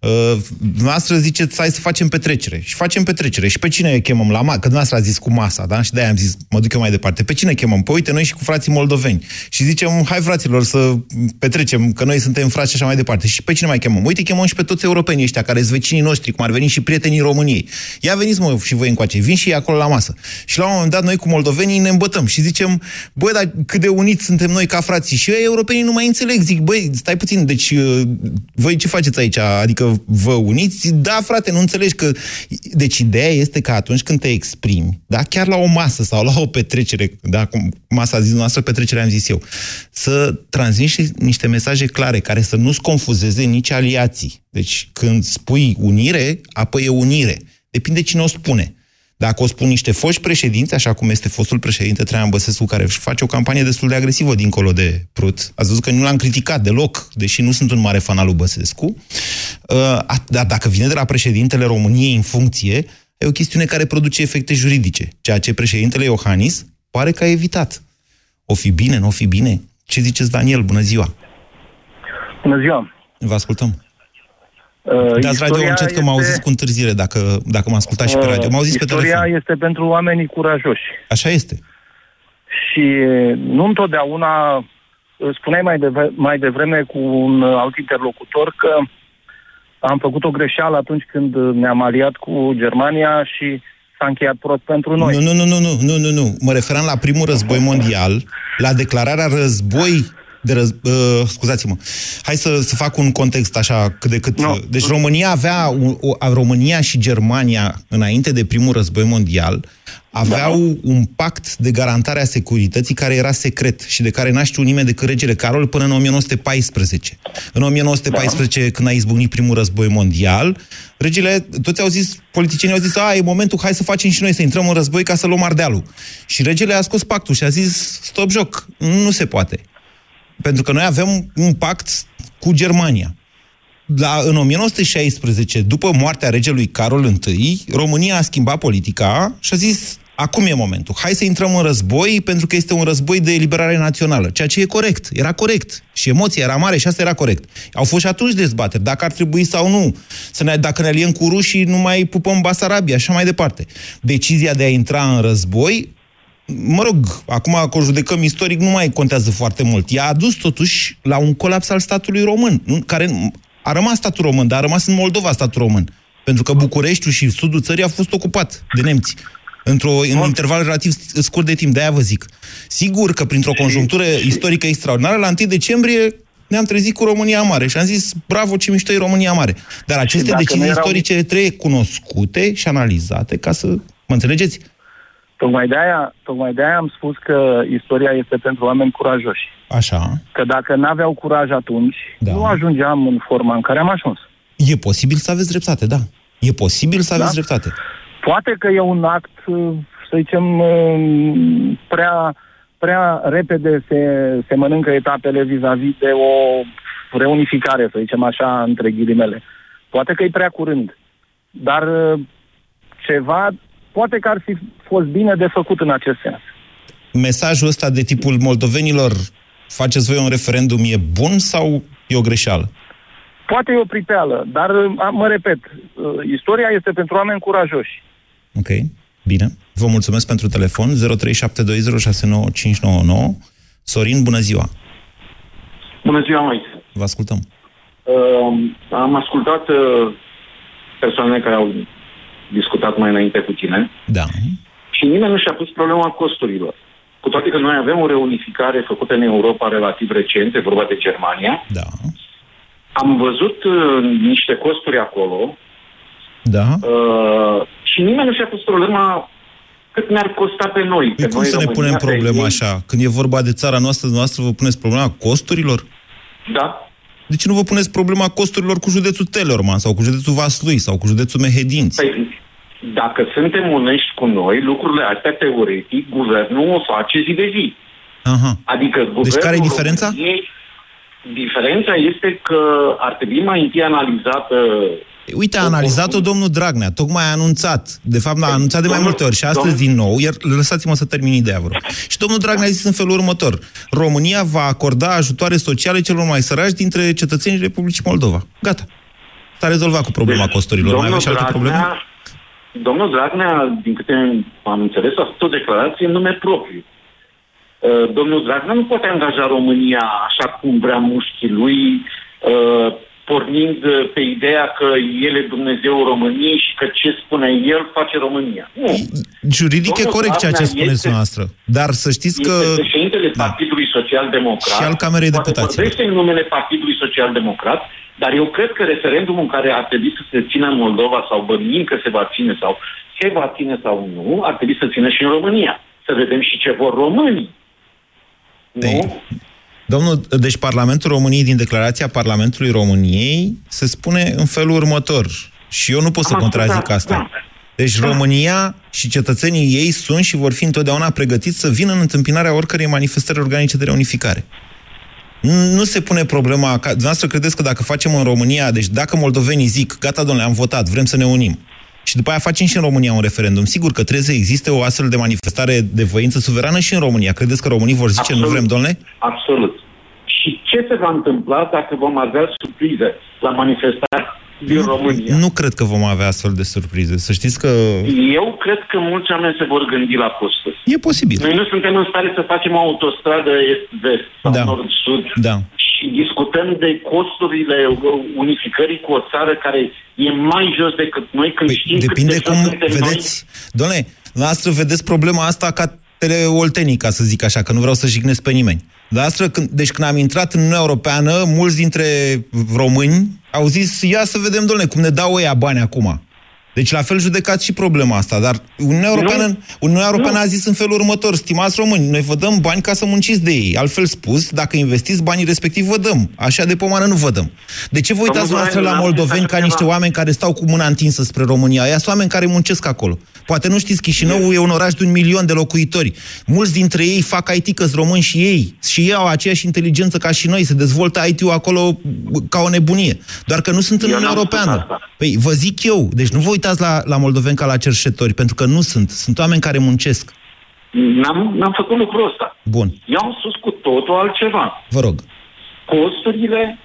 Speaker 5: Uh, dumneavoastră ziceți, hai să facem petrecere. Și facem petrecere. Și pe cine chemăm la masă? Că dumneavoastră a zis cu masa, da? Și de-aia am zis, mă duc eu mai departe. Pe cine chemăm? Păi uite, noi și cu frații moldoveni. Și zicem, hai fraților să petrecem, că noi suntem frați și așa mai departe. Și pe cine mai chemăm? Uite, chemăm și pe toți europenii ăștia, care sunt vecinii noștri, cum ar veni și prietenii României. Ia veniți, mă, și voi încoace. Vin și ei acolo la masă. Și la un moment dat, noi cu moldovenii ne îmbătăm și zicem, băi, dar cât de uniți suntem noi ca frații. Și ei, europenii nu mai înțeleg. Zic, băi, stai puțin, deci uh, voi ce faceți aici? Adică să vă uniți, da, frate, nu înțelegi că... Deci ideea este că atunci când te exprimi, da, chiar la o masă sau la o petrecere, da, cum masa a zis noastră, petrecere am zis eu, să transmiți niște mesaje clare care să nu-ți confuzeze nici aliații. Deci când spui unire, apoi e unire. Depinde cine o spune. Dacă o spun niște foști președinți, așa cum este fostul președinte Traian Băsescu, care își face o campanie destul de agresivă dincolo de Prut, ați văzut că nu l-am criticat deloc, deși nu sunt un mare fan al lui Băsescu, uh, dar dacă vine de la președintele României în funcție, e o chestiune care produce efecte juridice, ceea ce președintele Iohannis pare că a evitat. O fi bine, nu o fi bine? Ce ziceți, Daniel? Bună ziua!
Speaker 13: Bună ziua!
Speaker 5: Vă ascultăm! Uh, Dați radio încet este... că m-au zis cu întârziere, dacă, dacă mă ascultați și pe radio. M-au zis
Speaker 13: Istoria
Speaker 5: pe telefon.
Speaker 13: este pentru oamenii curajoși.
Speaker 5: Așa este.
Speaker 13: Și nu întotdeauna, spuneai mai, de, mai devreme cu un alt interlocutor că am făcut o greșeală atunci când ne-am aliat cu Germania și s-a încheiat prost pentru noi.
Speaker 5: Nu, nu, nu, nu, nu, nu, nu, nu. Mă referam la primul război mondial, la declararea război de răz... Uh, scuzați-mă. Hai să, să fac un context așa cât de cât. No. Deci România avea, o, România și Germania, înainte de primul război mondial, aveau da. un pact de garantare a securității care era secret și de care n-a știut nimeni decât regele Carol până în 1914. În 1914, da. când a izbucnit primul război mondial, regele, toți au zis, politicienii au zis, a, e momentul, hai să facem și noi, să intrăm în război ca să luăm Ardealul. Și regele a scos pactul și a zis, stop joc, nu se poate. Pentru că noi avem un pact cu Germania. La, în 1916, după moartea regelui Carol I, România a schimbat politica și a zis acum e momentul. Hai să intrăm în război pentru că este un război de eliberare națională. Ceea ce e corect. Era corect. Și emoția era mare și asta era corect. Au fost și atunci dezbateri, dacă ar trebui sau nu. Să ne, dacă ne aliem cu rușii, nu mai pupăm Basarabia și așa mai departe. Decizia de a intra în război mă rog, acum că o judecăm istoric nu mai contează foarte mult. I-a adus totuși la un colaps al statului român, care a rămas statul român, dar a rămas în Moldova statul român. Pentru că Bucureștiul și sudul țării a fost ocupat de nemți. Într-o, în interval relativ scurt de timp, de-aia vă zic. Sigur că printr-o conjunctură istorică extraordinară, la 1 decembrie ne-am trezit cu România Mare și am zis, bravo, ce mișto e România Mare. Dar aceste decizii erau... istorice trebuie cunoscute și analizate ca să... Mă înțelegeți?
Speaker 13: Tocmai de-aia, tocmai de-aia am spus că istoria este pentru oameni curajoși.
Speaker 5: Așa.
Speaker 13: Că dacă n-aveau curaj atunci, da. nu ajungeam în forma în care am ajuns.
Speaker 5: E posibil să aveți dreptate, da. E posibil să aveți da? dreptate.
Speaker 13: Poate că e un act, să zicem, prea, prea repede se, se mănâncă etapele vis-a-vis de o reunificare, să zicem așa, între ghilimele. Poate că e prea curând. Dar ceva poate că ar fi fost bine de făcut în acest sens.
Speaker 5: Mesajul ăsta de tipul moldovenilor, faceți voi un referendum, e bun sau e o greșeală?
Speaker 13: Poate e o pripeală, dar, mă repet, istoria este pentru oameni curajoși.
Speaker 5: Ok, bine. Vă mulțumesc pentru telefon, 0372069599. Sorin, bună ziua!
Speaker 15: Bună ziua, mai.
Speaker 5: Vă ascultăm.
Speaker 15: Uh, am ascultat uh, persoane care au discutat mai înainte cu tine.
Speaker 5: Da.
Speaker 15: Și nimeni nu și-a pus problema costurilor. Cu toate că noi avem o reunificare făcută în Europa relativ recent, e vorba de Germania.
Speaker 5: Da.
Speaker 15: Am văzut uh, niște costuri acolo.
Speaker 5: Da.
Speaker 15: Uh, și nimeni nu și-a pus problema cât ne-ar costa pe noi.
Speaker 5: Păi
Speaker 15: pe
Speaker 5: cum
Speaker 15: noi
Speaker 5: să ne punem problema așa? Când e vorba de țara noastră, noastră vă puneți problema costurilor?
Speaker 15: Da.
Speaker 5: De ce nu vă puneți problema costurilor cu județul Telorman sau cu județul Vaslui sau cu județul Mehedinți?
Speaker 15: Păi, dacă suntem onești cu noi, lucrurile astea, teoretic, guvernul o face zi de zi.
Speaker 5: Aha.
Speaker 15: Adică guvernul
Speaker 5: deci care e diferența?
Speaker 15: României, diferența este că ar trebui mai întâi analizată
Speaker 5: Uite, a analizat-o domnul Dragnea, tocmai a anunțat. De fapt, a anunțat de mai multe ori și astăzi din nou, iar lăsați-mă să termin ideea, vă rog. Și domnul Dragnea a zis în felul următor. România va acorda ajutoare sociale celor mai săraci dintre cetățenii Republicii Moldova. Gata. S-a rezolvat cu problema deci, costurilor. Mai aveți și alte probleme?
Speaker 15: Domnul Dragnea, din câte am înțeles, a făcut o declarație în nume propriu. Domnul Dragnea nu poate angaja România așa cum vrea mușchii lui, pornind uh, pe ideea că El e Dumnezeul României și că ce spune El face România. Nu.
Speaker 5: Juridic e
Speaker 15: Domnul
Speaker 5: corect ceea ce
Speaker 15: Dragnea
Speaker 5: spuneți
Speaker 15: este-
Speaker 5: dumneavoastră, dar să știți că...
Speaker 15: Este președintele Partidului Social Democrat.
Speaker 5: Și al Camerei
Speaker 15: Poate
Speaker 5: Deputaților.
Speaker 15: vorbește în numele Partidului Social Democrat, dar eu cred că referendumul în care ar trebui să se țină în Moldova sau bănuim că se va ține sau se va ține sau nu, ar trebui să țină și în România. Să vedem și ce vor românii. Nu?
Speaker 5: Domnul, deci Parlamentul României, din declarația Parlamentului României, se spune în felul următor. Și eu nu pot să
Speaker 15: Am
Speaker 5: contrazic
Speaker 15: ascultat,
Speaker 5: asta.
Speaker 15: da.
Speaker 5: Deci România și cetățenii ei sunt și vor fi întotdeauna pregătiți să vină în întâmpinarea oricărei manifestări organice de reunificare. Nu nu se pune problema, ca, dumneavoastră credeți că dacă facem în România, deci dacă moldovenii zic, gata domnule, am votat, vrem să ne unim, și după aia facem și în România un referendum, sigur că trebuie să existe o astfel de manifestare de voință suverană și în România. Credeți că românii vor zice, nu
Speaker 15: Absolut.
Speaker 5: vrem, domnule?
Speaker 15: Absolut. Și ce se va întâmpla dacă vom avea surprize la manifestare din România?
Speaker 5: Nu cred că vom avea astfel de surprize. Să știți că
Speaker 15: Eu cred că mulți oameni se vor gândi la costuri.
Speaker 5: e posibil.
Speaker 15: Noi nu suntem în stare să facem o autostradă est-vest sau
Speaker 5: Da.
Speaker 15: nord-sud
Speaker 5: Da.
Speaker 15: Și discutăm de costurile unificării cu o țară care e mai jos decât noi când știm cât
Speaker 5: Păi, Depinde
Speaker 15: de jos
Speaker 5: cum
Speaker 15: suntem
Speaker 5: vedeți. Doamne, noastră vedeți problema asta ca teleoltenii, ca să zic așa, că nu vreau să jignesc pe nimeni. Noastră, când, deci când am intrat în Uniunea Europeană, mulți dintre români au zis, ia să vedem, domnule, cum ne dau ăia bani acum. Deci la fel judecați și problema asta, dar Uniunea Europeană, Uniunea Europeană a zis în felul următor, stimați români, noi vă dăm bani ca să munciți de ei. Altfel spus, dacă investiți banii respectiv, vă dăm. Așa de pomană nu vă dăm. De ce vă uitați
Speaker 15: Domnul
Speaker 5: noastră la
Speaker 15: Dragnea,
Speaker 5: moldoveni ca niște oameni care stau cu mâna întinsă spre România? Aia sunt oameni care muncesc acolo. Poate nu știți, Chișinău e un oraș de un milion de locuitori. Mulți dintre ei fac IT că români și ei. Și ei au aceeași inteligență ca și noi. Se dezvoltă IT-ul acolo ca o nebunie. Doar că nu sunt în
Speaker 15: Eu
Speaker 5: Uniunea
Speaker 15: n-am spus
Speaker 5: Europeană.
Speaker 15: asta.
Speaker 5: Păi vă zic eu, deci nu vă uitați la, la moldoveni ca la cerșetori, pentru că nu sunt. Sunt oameni care muncesc.
Speaker 15: N-am, n-am făcut lucrul ăsta.
Speaker 5: Bun,
Speaker 15: Eu am spus cu totul altceva.
Speaker 5: vă rog.
Speaker 15: Costurile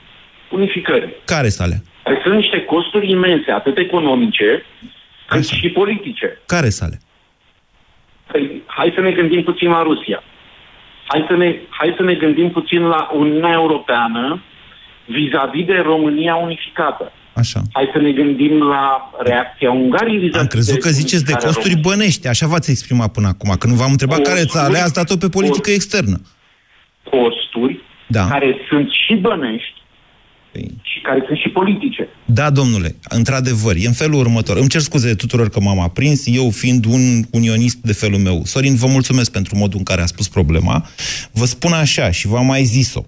Speaker 15: unificării.
Speaker 5: Care sunt alea?
Speaker 15: Care sunt niște costuri imense, atât economice, cât și politice.
Speaker 5: Care sunt alea?
Speaker 15: Păi, hai să ne gândim puțin la Rusia. Hai să ne, hai să ne gândim puțin la Uniunea Europeană vis-a-vis de România unificată.
Speaker 5: Așa.
Speaker 15: Hai să ne gândim la reacția Ungariei vis-a-vis
Speaker 5: Am crezut că ziceți de
Speaker 15: unificarea
Speaker 5: costuri bănești, așa v-ați exprimat până acum. Când v-am întrebat care
Speaker 15: Costuri-
Speaker 5: țară, ați dat-o pe politică externă.
Speaker 15: Costuri
Speaker 5: Da.
Speaker 15: care sunt și bănești
Speaker 5: Păi.
Speaker 15: și care sunt și politice.
Speaker 5: Da, domnule, într-adevăr, e în felul următor. Îmi cer scuze tuturor că m-am aprins, eu fiind un unionist de felul meu. Sorin, vă mulțumesc pentru modul în care a spus problema. Vă spun așa și v-am mai zis-o.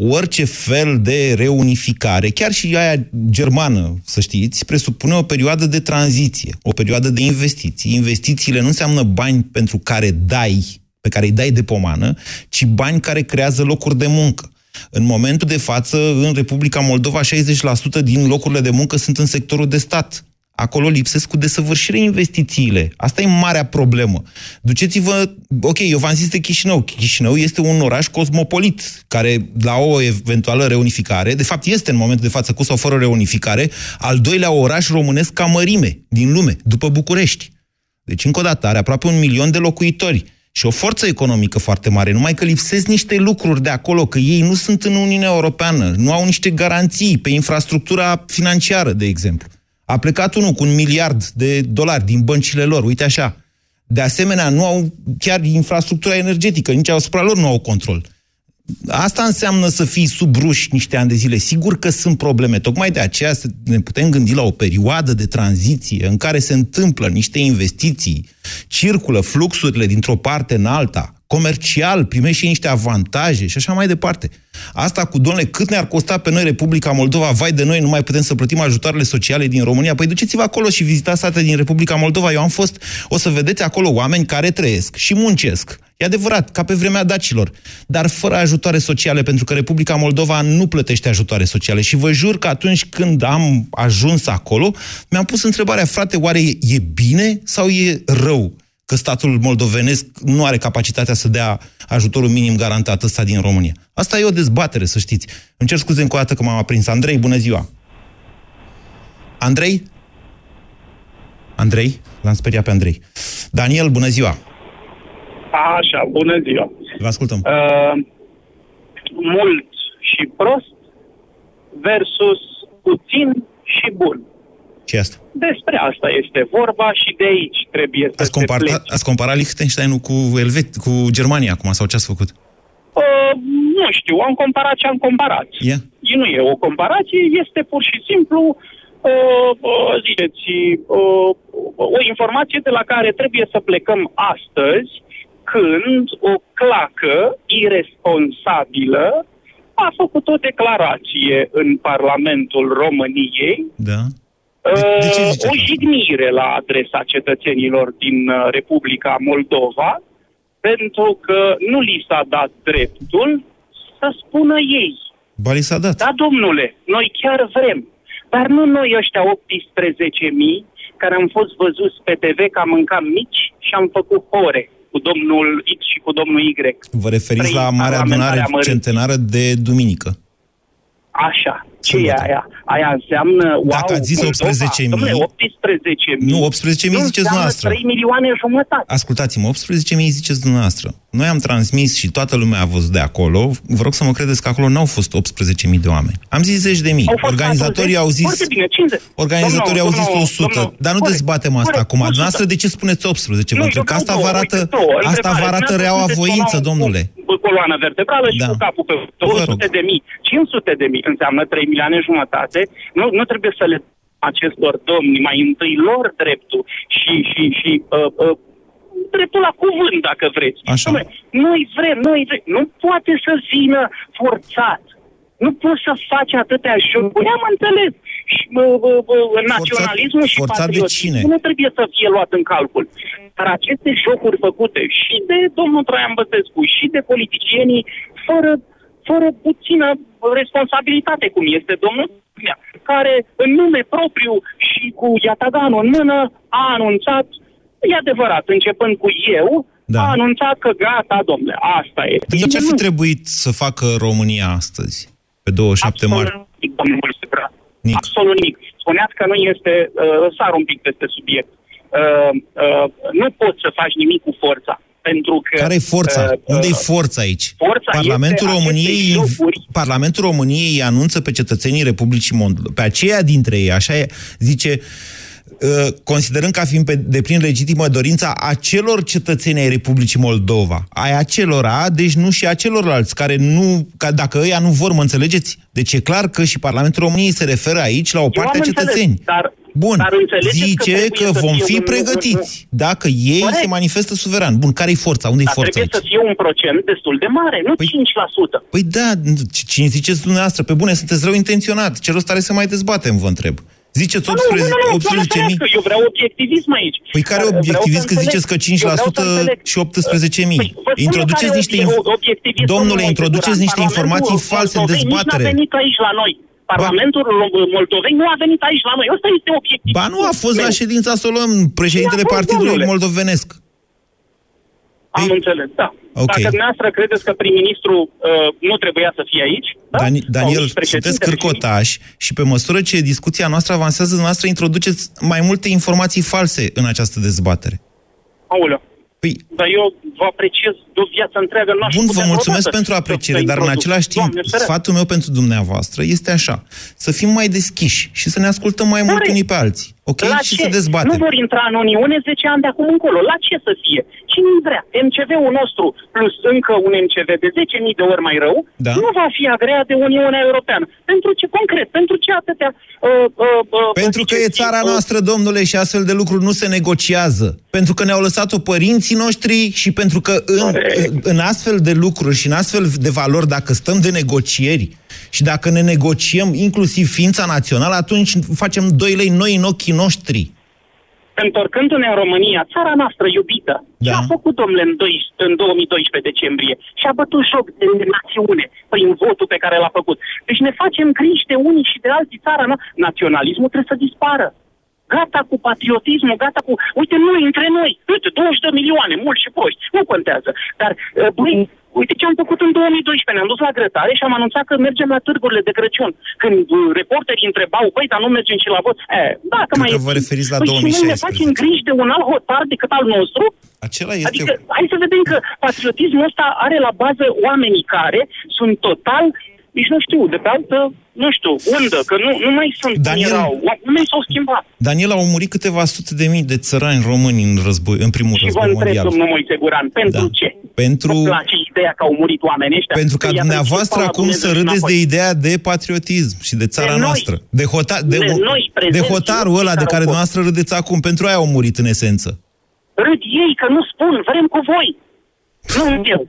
Speaker 5: Orice fel de reunificare, chiar și aia germană, să știți, presupune o perioadă de tranziție, o perioadă de investiții. Investițiile nu înseamnă bani pentru care dai, pe care îi dai de pomană, ci bani care creează locuri de muncă. În momentul de față, în Republica Moldova, 60% din locurile de muncă sunt în sectorul de stat. Acolo lipsesc cu desăvârșire investițiile. Asta e marea problemă. Duceți-vă... Ok, eu v-am zis de Chișinău. Chișinău este un oraș cosmopolit, care la o eventuală reunificare, de fapt este în momentul de față cu sau fără reunificare, al doilea oraș românesc ca mărime din lume, după București. Deci, încă o dată, are aproape un milion de locuitori și o forță economică foarte mare, numai că lipsesc niște lucruri de acolo, că ei nu sunt în Uniunea Europeană, nu au niște garanții pe infrastructura financiară, de exemplu. A plecat unul cu un miliard de dolari din băncile lor, uite așa. De asemenea, nu au chiar infrastructura energetică, nici asupra lor nu au control. Asta înseamnă să fii sub ruși niște ani de zile. Sigur că sunt probleme. Tocmai de aceea să ne putem gândi la o perioadă de tranziție în care se întâmplă niște investiții, circulă fluxurile dintr-o parte în alta, comercial, primești și niște avantaje și așa mai departe. Asta cu, domnule, cât ne-ar costa pe noi Republica Moldova, vai de noi, nu mai putem să plătim ajutoarele sociale din România. Păi duceți-vă acolo și vizitați sate din Republica Moldova. Eu am fost, o să vedeți acolo oameni care trăiesc și muncesc. E adevărat, ca pe vremea dacilor, dar fără ajutoare sociale, pentru că Republica Moldova nu plătește ajutoare sociale. Și vă jur că atunci când am ajuns acolo, mi-am pus întrebarea, frate, oare e, e bine sau e rău că statul moldovenesc nu are capacitatea să dea ajutorul minim garantat ăsta din România? Asta e o dezbatere, să știți. Îmi cer scuze încă o dată că m-am aprins. Andrei, bună ziua! Andrei? Andrei? L-am speriat pe Andrei. Daniel, bună ziua!
Speaker 16: Așa, bună ziua.
Speaker 5: Vă ascultăm.
Speaker 16: Uh, mult și prost versus puțin și bun.
Speaker 5: Ce asta?
Speaker 16: Despre asta este vorba și de aici trebuie să
Speaker 5: Ați
Speaker 16: se
Speaker 5: comparat,
Speaker 16: plece.
Speaker 5: ați comparat Liechtensteinul cu, Elvet, cu Germania acum, sau ce ați făcut?
Speaker 16: Uh, nu știu, am comparat ce am comparat.
Speaker 5: Yeah.
Speaker 16: Nu e o comparație, este pur și simplu, uh, uh, ziceți, uh, o informație de la care trebuie să plecăm astăzi, când o clacă irresponsabilă a făcut o declarație în Parlamentul României
Speaker 5: Da.
Speaker 16: Uh,
Speaker 5: de ce ziceți
Speaker 16: o
Speaker 5: asta?
Speaker 16: jignire la adresa cetățenilor din uh, Republica Moldova pentru că nu li s-a dat dreptul să spună ei.
Speaker 5: Ba li s-a dat.
Speaker 16: Da, domnule, noi chiar vrem. Dar nu noi ăștia 18.000 care am fost văzuți pe TV că am mâncat mici și am făcut ore cu domnul X și cu domnul Y.
Speaker 5: Vă referiți
Speaker 16: Trei
Speaker 5: la Marea Adunare
Speaker 16: parlamentari amărâți.
Speaker 5: Centenară de duminică.
Speaker 16: Așa. Ce e aia? Aia înseamnă, wow,
Speaker 5: Dacă ați zis
Speaker 16: Moldova.
Speaker 5: 18.000,
Speaker 16: Domnule, 18.000.
Speaker 5: Nu, 18.000 ziceți dumneavoastră.
Speaker 16: 3 milioane jumătate.
Speaker 5: Ascultați-mă, 18.000 ziceți dumneavoastră. Noi am transmis și toată lumea a văzut de acolo. Vă rog să mă credeți că acolo n-au fost 18.000 de oameni. Am zis zeci de mii.
Speaker 16: Au fost
Speaker 5: Organizatorii
Speaker 16: 40.
Speaker 5: au zis...
Speaker 16: Foarte bine, 50.
Speaker 5: Organizatorii au
Speaker 16: Domnul,
Speaker 5: zis
Speaker 16: domnul,
Speaker 5: 100,
Speaker 16: domnul,
Speaker 5: dar nu
Speaker 16: corect,
Speaker 5: dezbatem asta
Speaker 16: corect,
Speaker 5: acum.
Speaker 16: 100.
Speaker 5: Dumneavoastră de ce spuneți 18? Vă
Speaker 16: Nu,
Speaker 5: întreb
Speaker 16: eu
Speaker 5: că
Speaker 16: vreau
Speaker 5: asta
Speaker 16: două,
Speaker 5: vă arată,
Speaker 16: uite, două.
Speaker 5: asta vă
Speaker 16: Întrebare.
Speaker 5: arată
Speaker 16: Dumneavoastră
Speaker 5: reaua
Speaker 16: sunteți
Speaker 5: voință,
Speaker 16: un om
Speaker 5: domnule.
Speaker 16: Cu coloană vertebrală și
Speaker 5: Da.
Speaker 16: cu capul pe 200 de mii, 500 de mii, înseamnă 3 milioane jumătate. Nu, nu trebuie să le acestor domni mai întâi lor dreptul și, și, și uh, uh, dreptul la cuvânt, dacă vreți.
Speaker 5: Așa.
Speaker 16: Dom'le, noi vrem, noi vrem. Nu poate să vină forțat. Nu poți să faci atâtea jocuri. Am înțeles. Și, bă, bă, bă, naționalismul și
Speaker 5: forțat de
Speaker 16: patriotismul
Speaker 5: cine?
Speaker 16: nu trebuie să fie luat în calcul. Dar aceste jocuri făcute și de domnul Traian Băsescu și de politicienii fără, fără puțină responsabilitate, cum este domnul Dragnea, care în nume propriu și cu Iataganul în mână a anunțat, e adevărat, începând cu eu,
Speaker 5: Da.
Speaker 16: a anunțat că gata, domnule, asta e.
Speaker 5: Dar ce ar fi trebuit să facă România astăzi, pe 27 martie?
Speaker 16: nimic, domnul Mulțumesc. Absolut nimic. Spuneați că nu este, uh, sar un pic peste subiect. Uh, uh, nu poți să faci nimic cu forța. Pentru că...
Speaker 5: Care e forța?
Speaker 16: uh,
Speaker 5: Unde e
Speaker 16: uh,
Speaker 5: forța aici?
Speaker 16: Forța
Speaker 5: Parlamentul
Speaker 16: este
Speaker 5: României,
Speaker 16: aceste jocuri.
Speaker 5: Parlamentul României îi anunță pe cetățenii Republicii Moldova, pe aceia dintre ei, așa e, zice, uh, considerând ca fiind pe deplin legitimă dorința acelor cetățeni ai Republicii Moldova, ai acelora, deci nu și a celorlalți, care nu, ca dacă ăia nu vor, mă înțelegeți? Deci e clar că și Parlamentul României se referă aici la o
Speaker 16: Eu
Speaker 5: parte
Speaker 16: am
Speaker 5: a
Speaker 16: înțeles,
Speaker 5: cetățeni.
Speaker 16: dar-
Speaker 5: Bun,
Speaker 16: dar înțelegeți că
Speaker 5: zice
Speaker 16: trebuie
Speaker 5: că,
Speaker 16: să
Speaker 5: vom
Speaker 16: fie
Speaker 5: fi
Speaker 16: un-
Speaker 5: pregătiți dacă ei
Speaker 16: Corect.
Speaker 5: se manifestă suveran. Bun, care e forța? Unde e
Speaker 16: Dar
Speaker 5: forța
Speaker 16: trebuie
Speaker 5: aici?
Speaker 16: să fie un procent destul de mare, nu 5%.
Speaker 5: Păi da, cine ziceți dumneavoastră? Pe bune, sunteți rău intenționat. Ce rost are să mai dezbatem, vă întreb. Ziceți
Speaker 16: Nu, nu,
Speaker 5: 18
Speaker 16: nu, nu, nu,
Speaker 5: 18.000?
Speaker 16: că eu vreau obiectivism aici.
Speaker 5: Păi care
Speaker 16: Vreau să
Speaker 5: obiectivism că
Speaker 16: înțeleg.
Speaker 5: ziceți că
Speaker 16: Eu vreau să
Speaker 5: 5%
Speaker 16: înțeleg.
Speaker 5: și 18.000?
Speaker 16: Păi, vă spun
Speaker 5: Introduceți
Speaker 16: care
Speaker 5: niște
Speaker 16: e
Speaker 5: inf-
Speaker 16: obiectivismul
Speaker 5: Domnule,
Speaker 16: domnului
Speaker 5: introduceți
Speaker 16: Guran.
Speaker 5: niște informații
Speaker 16: Parlamentul
Speaker 5: false în
Speaker 16: Moldovei
Speaker 5: dezbatere.
Speaker 16: Nici n-a venit aici la noi. Parlamentul Moldovei nu a venit aici la noi. Ăsta este obiectivul.
Speaker 5: Ba nu a fost la
Speaker 16: meu.
Speaker 5: ședința Solon, președintele
Speaker 16: Nu a fost,
Speaker 5: Partidului
Speaker 16: domnule.
Speaker 5: Moldovenesc.
Speaker 16: Am înțeles, da.
Speaker 5: Ok.
Speaker 16: Dacă dumneavoastră credeți că prim-ministru uh, nu trebuia să fie aici, da?
Speaker 5: Dani-
Speaker 16: Sau
Speaker 5: Daniel,
Speaker 16: nici președintele
Speaker 5: sunteți cârcotași și pe măsură ce discuția noastră avansează, dumneavoastră introduceți mai multe informații false în această dezbatere.
Speaker 16: Aoleu.
Speaker 5: Păi,
Speaker 16: Dar eu vă apreciez de o viață întreagă. N-aș
Speaker 5: Bun,
Speaker 16: putea
Speaker 5: vă mulțumesc
Speaker 16: vreodată
Speaker 5: pentru
Speaker 16: să-
Speaker 5: apreciere,
Speaker 16: să
Speaker 5: dar în
Speaker 16: introduc.
Speaker 5: același timp,
Speaker 16: Doamne, ferește.
Speaker 5: sfatul meu pentru dumneavoastră este așa. Să fim mai deschiși și să ne ascultăm mai mult
Speaker 16: Corect.
Speaker 5: unii pe alții. Ok?
Speaker 16: La
Speaker 5: și
Speaker 16: ce?
Speaker 5: să dezbatem.
Speaker 16: Nu vor intra în Uniune 10 ani de acum încolo. La ce să fie? Cine îi vrea? MCV-ul nostru plus încă un MCV de 10.000 de ori mai rău
Speaker 5: Da.
Speaker 16: nu va fi agreat de Uniunea Europeană. Pentru ce concret? Pentru ce atâtea... Uh, uh, uh,
Speaker 5: Pentru că e
Speaker 16: ziceți,
Speaker 5: țara
Speaker 16: uh,
Speaker 5: noastră, domnule, și astfel de lucruri nu se negociază. Pentru că ne-au lăsat-o părinții noștri și pentru că în, în astfel de lucruri și în astfel de valori, dacă stăm de negocieri și dacă ne negociem inclusiv ființa națională, atunci facem 2 lei noi în ochii noștri.
Speaker 16: Întorcându-ne în România, țara noastră iubită,
Speaker 5: Da.
Speaker 16: ce a făcut, domnule, în, doi, în 2012 decembrie? Și-a bătut joc de națiune prin votul pe care l-a făcut. Deci ne facem griji de unii și de alții țara noastră. Naționalismul trebuie să dispară. Gata cu patriotismul, gata cu... Uite, noi, între noi, uite, 20 de milioane, mulți și proști, nu contează. Dar, uh, băi, uite ce am făcut în 2012. Ne-am dus la grătare și am anunțat că mergem la târgurile de Crăciun. Când uh, reporterii întrebau, băi, dar nu mergem și la vot. E, dacă
Speaker 5: Cred
Speaker 16: mai
Speaker 5: că
Speaker 16: e
Speaker 5: vă
Speaker 16: timp.
Speaker 5: referiți la
Speaker 16: păi și noi ne
Speaker 5: 2016.
Speaker 16: facem griji de un alt hotar decât al nostru?
Speaker 5: Acela este...
Speaker 16: Adică, hai să vedem că patriotismul ăsta are la bază oamenii care sunt total nici nu știu, de pe altă, nu știu, undă, că nu, nu mai sunt
Speaker 5: Daniel-
Speaker 16: cum erau. Oamenii s-au schimbat.
Speaker 5: Daniel, au murit câteva sute de mii de țărani români în război, în primul
Speaker 16: Și vă
Speaker 5: război
Speaker 16: întreb,
Speaker 5: mondial.
Speaker 16: domnul Moise Guran, pentru
Speaker 5: Da.
Speaker 16: ce?
Speaker 5: Pentru,
Speaker 16: Vă place ideea că au murit oamenii ăștia?
Speaker 5: pentru ca
Speaker 16: Că i-a
Speaker 5: dumneavoastră
Speaker 16: trecut
Speaker 5: acum
Speaker 16: până la
Speaker 5: să
Speaker 16: Dumnezeu
Speaker 5: râdeți de
Speaker 16: înapoi.
Speaker 5: ideea de patriotism și de țara
Speaker 16: De noi.
Speaker 5: noastră. De, hota, de,
Speaker 16: De noi,
Speaker 5: de
Speaker 16: prezenți,
Speaker 5: hotarul
Speaker 16: nu
Speaker 5: ăla de
Speaker 16: care
Speaker 5: care
Speaker 16: au fost.
Speaker 5: dumneavoastră râdeți acum. Pentru aia au murit în esență.
Speaker 16: Râd ei că nu spun, vrem cu voi. Nu eu.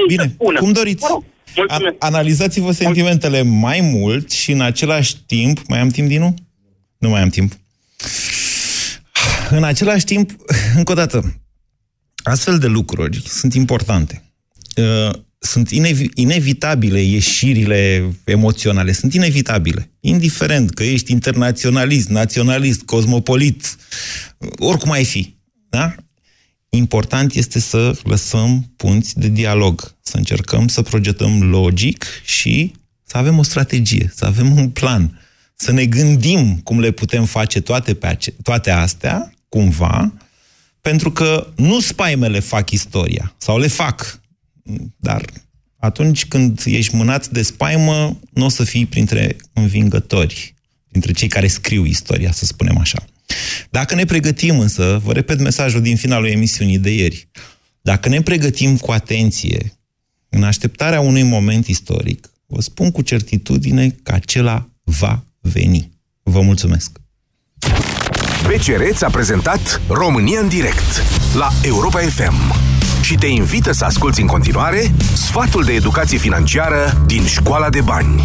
Speaker 16: Ei
Speaker 5: Bine,
Speaker 16: să spună.
Speaker 5: cum doriți.
Speaker 16: Mă rog, mulțumesc.
Speaker 5: A- analizați-vă sentimentele mai mult și în același timp... Mai am timp, Dinu? Nu mai am timp. În același timp, încă o dată, astfel de lucruri sunt importante. Uh, Sunt inevi- inevitabile ieșirile emoționale, sunt inevitabile. Indiferent că ești internaționalist, naționalist, cosmopolit, oricum ai fi. Da? Important este să lăsăm punți de dialog, să încercăm să progetăm logic și să avem o strategie, să avem un plan, să ne gândim cum le putem face toate, pe ace- toate astea, cumva, pentru că nu spaimele fac istoria, sau le fac, dar atunci când ești mânat de spaimă, nu o să fii printre învingători, printre cei care scriu istoria, să spunem așa. Dacă ne pregătim însă, vă repet mesajul din finalul emisiunii de ieri, dacă ne pregătim cu atenție, în așteptarea unui moment istoric, vă spun cu certitudine că acela va veni. Vă mulțumesc!
Speaker 6: BCR ți-a prezentat România în direct la Europa FM și te invită să asculti în continuare sfatul de educație financiară din Școala de Bani.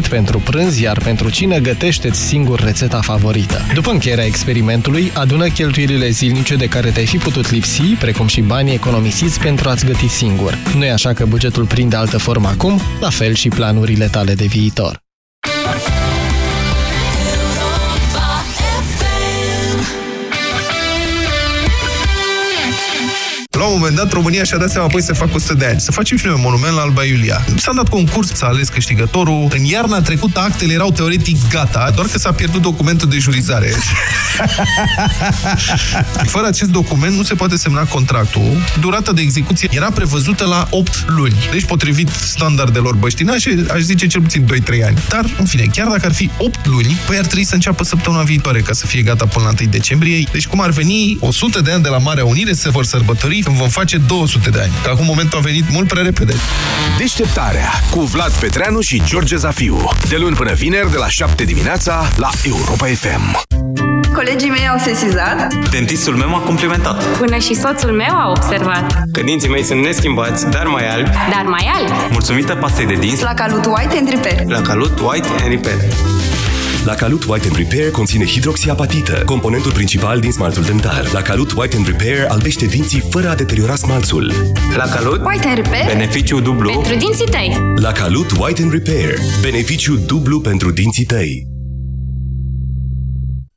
Speaker 17: pachet pentru prânz, iar pentru cine gătește-ți singur rețeta favorită. După încheierea experimentului, adună cheltuielile zilnice de care te-ai fi putut lipsi, precum și banii economisiți pentru a-ți găti singur. Nu e așa că bugetul prinde altă formă acum? La fel și planurile tale de viitor.
Speaker 12: La un moment dat, România și-a dat seama, apoi să fac 100 de ani. Să facem și noi un monument la Alba Iulia. S-a dat concurs, s-a ales câștigătorul. În iarna trecută, actele erau teoretic gata, doar că s-a pierdut documentul de jurizare. Fără acest document nu se poate semna contractul. Durata de execuție era prevăzută la 8 luni. Deci, potrivit standardelor băștinașe, aș zice cel puțin 2-3 ani. Dar, în fine, chiar dacă ar fi 8 luni, păi ar trebui să înceapă săptămâna viitoare ca să fie gata până la 1 decembrie. Deci, cum ar veni 100 de ani de la Marea Unire se vor sărbători când vom face 200 de ani. Că acum momentul a venit mult prea repede.
Speaker 6: Deșteptarea cu Vlad Petreanu și George Zafiu. De luni până vineri, de la 7 dimineața, la Europa FM.
Speaker 18: Colegii mei au sesizat
Speaker 19: Dentistul meu m-a complimentat.
Speaker 18: Până și soțul meu a observat
Speaker 19: Că dinții mei sunt neschimbați, dar mai albi.
Speaker 18: Dar mai alb
Speaker 19: Mulțumită pastei de dinți
Speaker 18: La Calut White and Repair
Speaker 19: la Calut White and Repair.
Speaker 7: La Calut White and Repair conține hidroxiapatită, componentul principal din smaltul dentar. La Calut White and Repair albește dinții fără a deteriora smalțul.
Speaker 19: La Calut,
Speaker 18: White and Repair
Speaker 19: beneficiu dublu.
Speaker 18: Pentru dinții tăi
Speaker 7: La Calut White and Repair, beneficiu dublu pentru dinții tăi.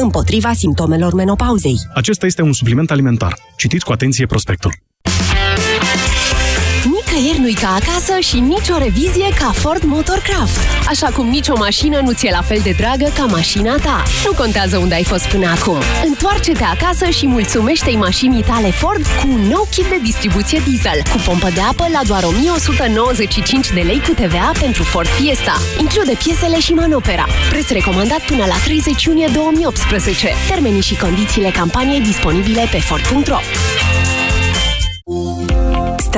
Speaker 20: împotriva simptomelor menopauzei.
Speaker 21: Acesta este un supliment alimentar. Citiți cu atenție prospectul.
Speaker 22: Nicăieri nu-i ca acasă și nicio revizie ca Ford Motorcraft. Așa cum nicio mașină nu ți-e la fel de dragă ca mașina ta. Nu contează unde ai fost până acum. Întoarce-te acasă și mulțumește-i mașinii tale Ford cu un nou kit de distribuție diesel, cu pompă de apă la doar 1195 de lei cu TVA pentru Ford Fiesta. Include piesele și manopera. Preț recomandat până la 30 iunie 2018. Termenii și condițiile campaniei disponibile pe Ford.ro.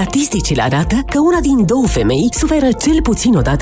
Speaker 11: Statisticile arată că una din două femei suferă cel puțin o dată